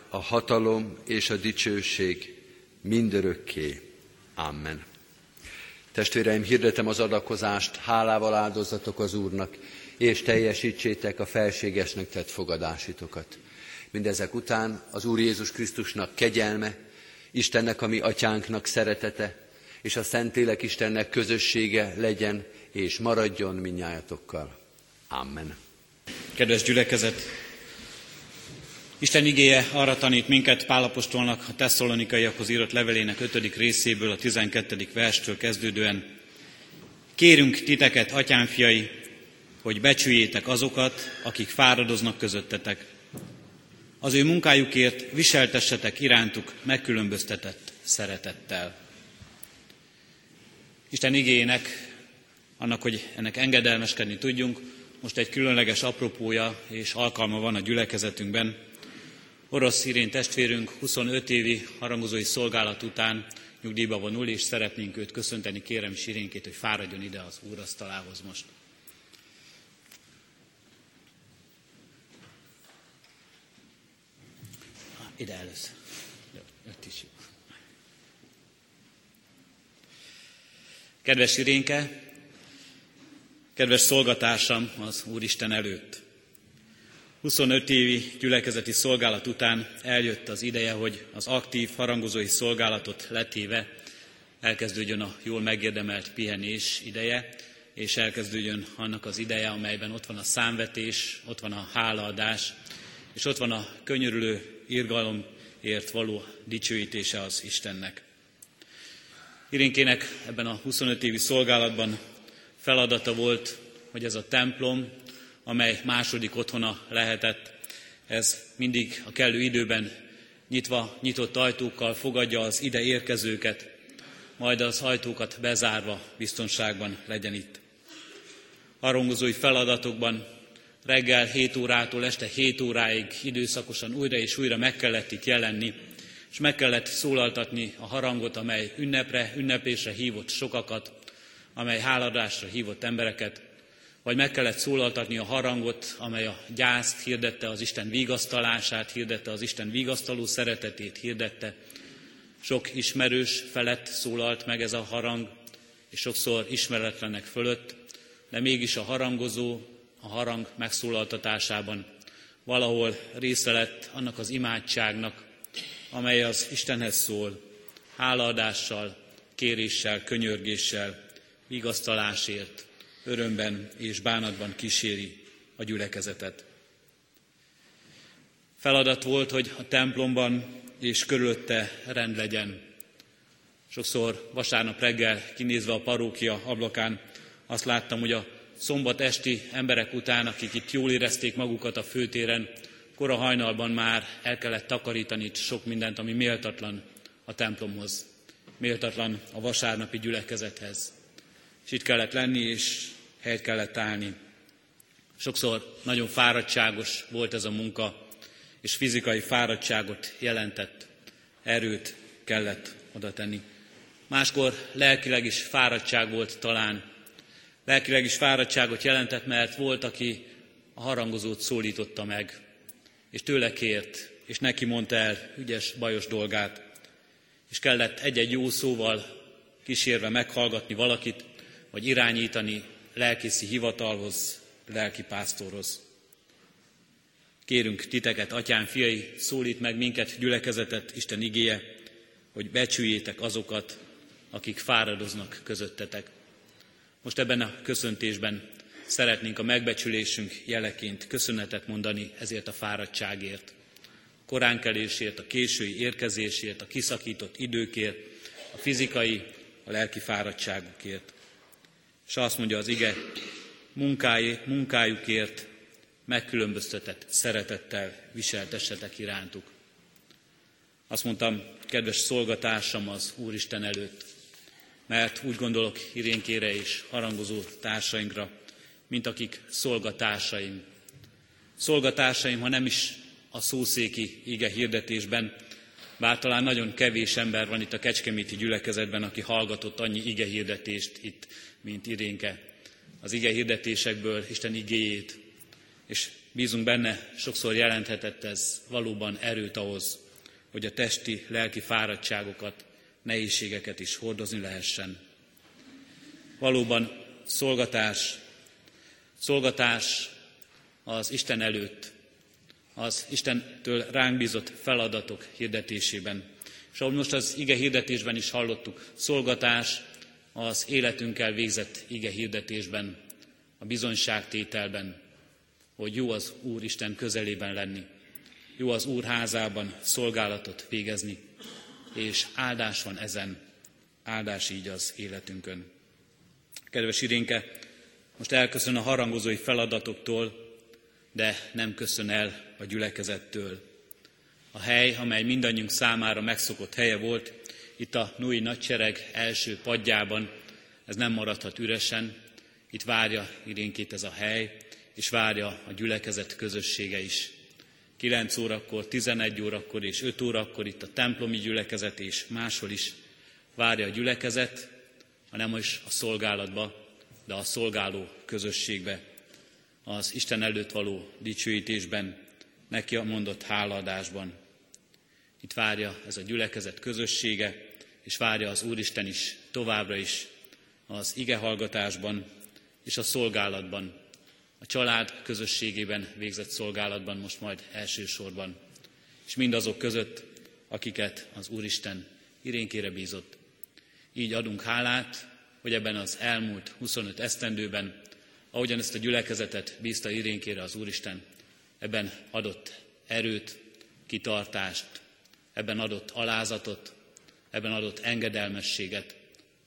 a hatalom és a dicsőség mindörökké. Amen. Testvéreim, hirdetem az adakozást, hálával áldozatok az Úrnak, és teljesítsétek a felségesnek tett fogadásitokat. Mindezek után az Úr Jézus Krisztusnak kegyelme, Istennek, ami atyánknak szeretete, és a Szentlélek Istennek közössége legyen és maradjon minnyájatokkal. Amen. Kedves gyülekezet, Isten igéje arra tanít minket Pálapostolnak a tesszalonikaiakhoz írott levelének 5. részéből, a 12. verstől kezdődően. Kérünk titeket, atyánfiai, hogy becsüljétek azokat, akik fáradoznak közöttetek. Az ő munkájukért viseltessetek irántuk megkülönböztetett szeretettel. Isten igényének, annak, hogy ennek engedelmeskedni tudjunk, most egy különleges apropója és alkalma van a gyülekezetünkben. Orosz Irén testvérünk 25 évi harangozói szolgálat után nyugdíjba vonul, és szeretnénk őt köszönteni, kérem Sirénkét, hogy fáradjon ide az úrasztalához most. Ide először. Ott is Kedves Irénke, kedves szolgatársam az Úristen előtt. 25 évi gyülekezeti szolgálat után eljött az ideje, hogy az aktív harangozói szolgálatot letéve elkezdődjön a jól megérdemelt pihenés ideje, és elkezdődjön annak az ideje, amelyben ott van a számvetés, ott van a hálaadás, és ott van a könyörülő irgalomért való dicsőítése az Istennek. Irénkének ebben a 25 évi szolgálatban feladata volt, hogy ez a templom, amely második otthona lehetett, ez mindig a kellő időben nyitva, nyitott ajtókkal fogadja az ide érkezőket, majd az ajtókat bezárva biztonságban legyen itt. Harongozói feladatokban reggel 7 órától este 7 óráig időszakosan újra és újra meg kellett itt jelenni, és meg kellett szólaltatni a harangot, amely ünnepre, ünnepésre hívott sokakat, amely háladásra hívott embereket, vagy meg kellett szólaltatni a harangot, amely a gyászt hirdette, az Isten vigasztalását hirdette, az Isten vigasztaló szeretetét hirdette. Sok ismerős felett szólalt meg ez a harang, és sokszor ismeretlenek fölött, de mégis a harangozó a harang megszólaltatásában valahol része lett annak az imádságnak, amely az Istenhez szól, hálaadással, kéréssel, könyörgéssel, vigasztalásért, örömben és bánatban kíséri a gyülekezetet. Feladat volt, hogy a templomban és körülötte rend legyen. Sokszor vasárnap reggel kinézve a parókia ablakán azt láttam, hogy a szombat esti emberek után, akik itt jól érezték magukat a főtéren, kora hajnalban már el kellett takarítani sok mindent, ami méltatlan a templomhoz. méltatlan a vasárnapi gyülekezethez. És itt kellett lenni, és helyet kellett állni. Sokszor nagyon fáradtságos volt ez a munka, és fizikai fáradtságot jelentett, erőt kellett oda tenni. Máskor lelkileg is fáradtság volt talán. Lelkileg is fáradtságot jelentett, mert volt, aki a harangozót szólította meg, és tőle kért, és neki mondta el ügyes, bajos dolgát, és kellett egy-egy jó szóval kísérve meghallgatni valakit, vagy irányítani lelkészi hivatalhoz, lelki pásztorhoz. Kérünk titeket, atyám, fiai, szólít meg minket, gyülekezetet, Isten igéje, hogy becsüljétek azokat, akik fáradoznak közöttetek. Most ebben a köszöntésben szeretnénk a megbecsülésünk jeleként köszönetet mondani ezért a fáradtságért. A koránkelésért, a késői érkezésért, a kiszakított időkért, a fizikai, a lelki fáradtságukért. És azt mondja az ige, munkájukért megkülönböztetett szeretettel viseltessetek irántuk. Azt mondtam, kedves szolgatársam az Úristen előtt, mert úgy gondolok irénkére és harangozó társainkra, mint akik szolgatársaim. Szolgatársaim, ha nem is a szószéki ige hirdetésben, bár talán nagyon kevés ember van itt a Kecskeméti gyülekezetben, aki hallgatott annyi ige hirdetést itt, mint Irénke. Az ige hirdetésekből Isten igéjét, és bízunk benne, sokszor jelenthetett ez valóban erőt ahhoz, hogy a testi, lelki fáradtságokat, nehézségeket is hordozni lehessen. Valóban szolgatás, szolgatás az Isten előtt, az Istentől ránk bízott feladatok hirdetésében. És ahogy most az ige hirdetésben is hallottuk, szolgatás az életünkkel végzett ige hirdetésben, a bizonyságtételben, hogy jó az Úr Isten közelében lenni, jó az Úr házában szolgálatot végezni, és áldás van ezen, áldás így az életünkön. Kedves Irénke, most elköszön a harangozói feladatoktól, de nem köszön el a gyülekezettől. A hely, amely mindannyiunk számára megszokott helye volt, itt a Nui Nagysereg első padjában, ez nem maradhat üresen, itt várja irénkét ez a hely, és várja a gyülekezet közössége is. 9 órakor, 11 órakor és 5 órakor itt a templomi gyülekezet és máshol is várja a gyülekezet, ha nem is a szolgálatba, de a szolgáló közösségbe, az Isten előtt való dicsőítésben, neki a mondott hálaadásban. Itt várja ez a gyülekezet közössége, és várja az Úristen is továbbra is az igehallgatásban és a szolgálatban, a család közösségében végzett szolgálatban most majd elsősorban, és mindazok között, akiket az Úristen irénkére bízott. Így adunk hálát, hogy ebben az elmúlt 25 esztendőben, ahogyan ezt a gyülekezetet bízta irénkére az Úristen, ebben adott erőt, kitartást, ebben adott alázatot, ebben adott engedelmességet,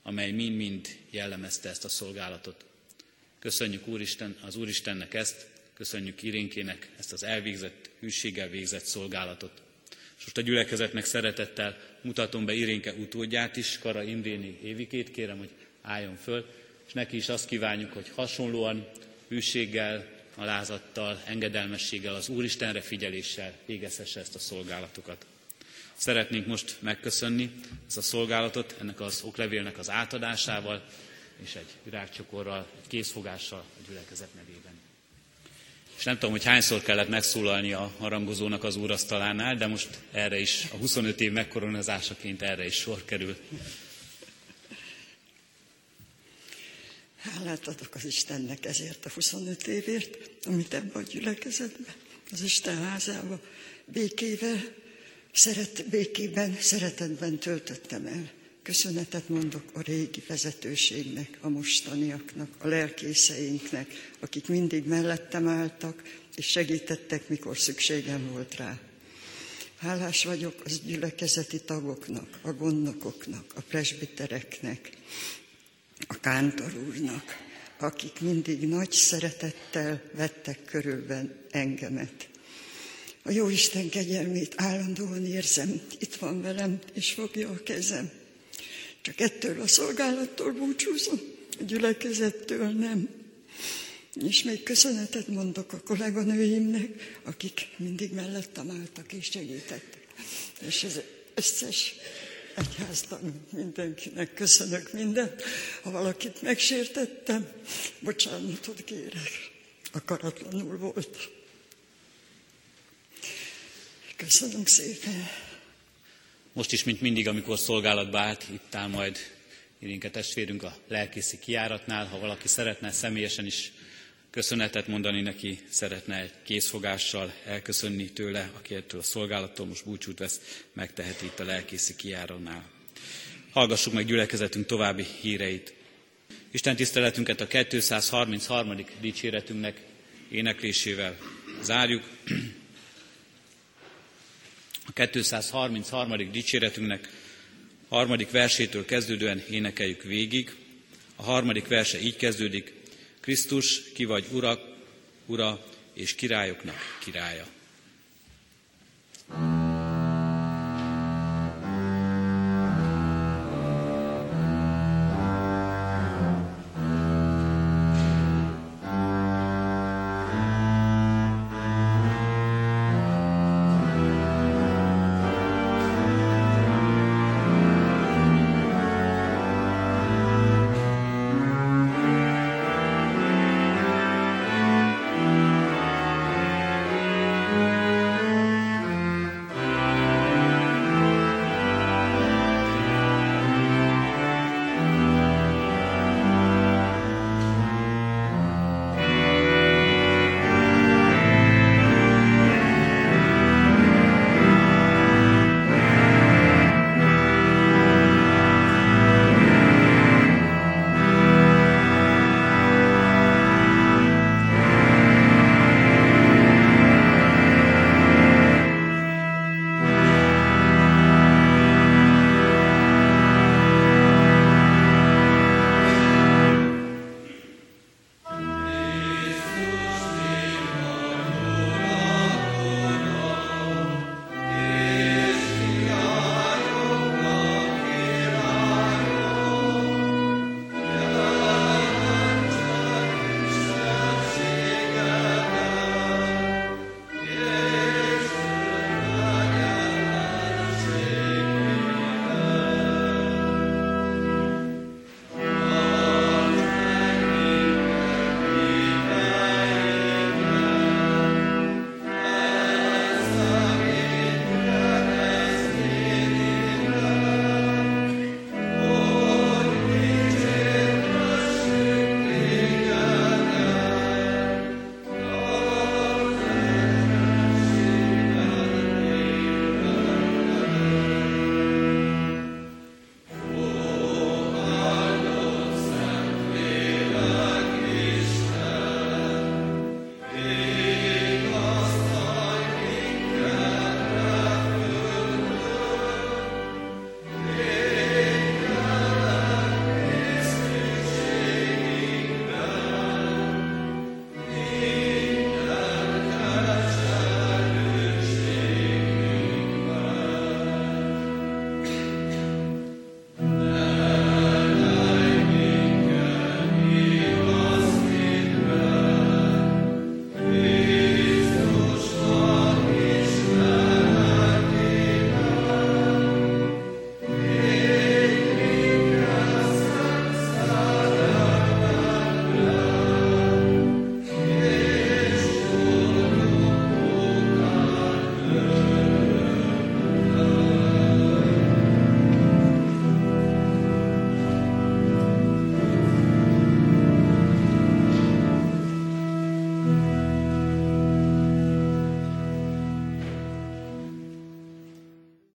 amely mind-mind jellemezte ezt a szolgálatot. Köszönjük Úristen, az Úristennek ezt, köszönjük Irénkének ezt az elvégzett, hűséggel végzett szolgálatot. És most a gyülekezetnek szeretettel mutatom be Irénke utódját is, Kara Imréni Évikét, kérem, hogy álljon föl, és neki is azt kívánjuk, hogy hasonlóan hűséggel, alázattal, engedelmességgel, az Úristenre figyeléssel végezhesse ezt a szolgálatokat. Szeretnénk most megköszönni ezt a szolgálatot ennek az oklevélnek az átadásával, és egy virágcsokorral, egy készfogással a gyülekezet nevében. És nem tudom, hogy hányszor kellett megszólalni a harangozónak az úrasztalánál, de most erre is, a 25 év megkoronázásaként erre is sor kerül. Hálát adok az Istennek ezért a 25 évért, amit ebbe a gyülekezetbe, az Isten házába békével, szeret, békében, szeretetben töltöttem el. Köszönetet mondok a régi vezetőségnek, a mostaniaknak, a lelkészeinknek, akik mindig mellettem álltak, és segítettek, mikor szükségem volt rá. Hálás vagyok az gyülekezeti tagoknak, a gondnokoknak, a presbitereknek, a kántor úrnak, akik mindig nagy szeretettel vettek körülben engemet. A Jóisten kegyelmét állandóan érzem, itt van velem, és fogja a kezem. Csak ettől a szolgálattól búcsúzom, a gyülekezettől nem. És még köszönetet mondok a kolléganőimnek, akik mindig mellettem álltak és segítettek. És az összes egyháztan mindenkinek köszönök mindent. Ha valakit megsértettem, bocsánatot kérek. Akaratlanul volt. Köszönöm szépen. Most is, mint mindig, amikor szolgálatba állt, itt áll majd Irinke testvérünk a lelkészi kiáratnál. Ha valaki szeretne személyesen is köszönetet mondani neki, szeretne egy készfogással elköszönni tőle, aki ettől a szolgálattól most búcsút vesz, megteheti itt a lelkészi kiáronál. Hallgassuk meg gyülekezetünk további híreit. Isten tiszteletünket a 233. dicséretünknek éneklésével zárjuk. A 233. dicséretünknek harmadik versétől kezdődően énekeljük végig. A harmadik verse így kezdődik, Krisztus, ki vagy Urak, Ura és királyoknak királya.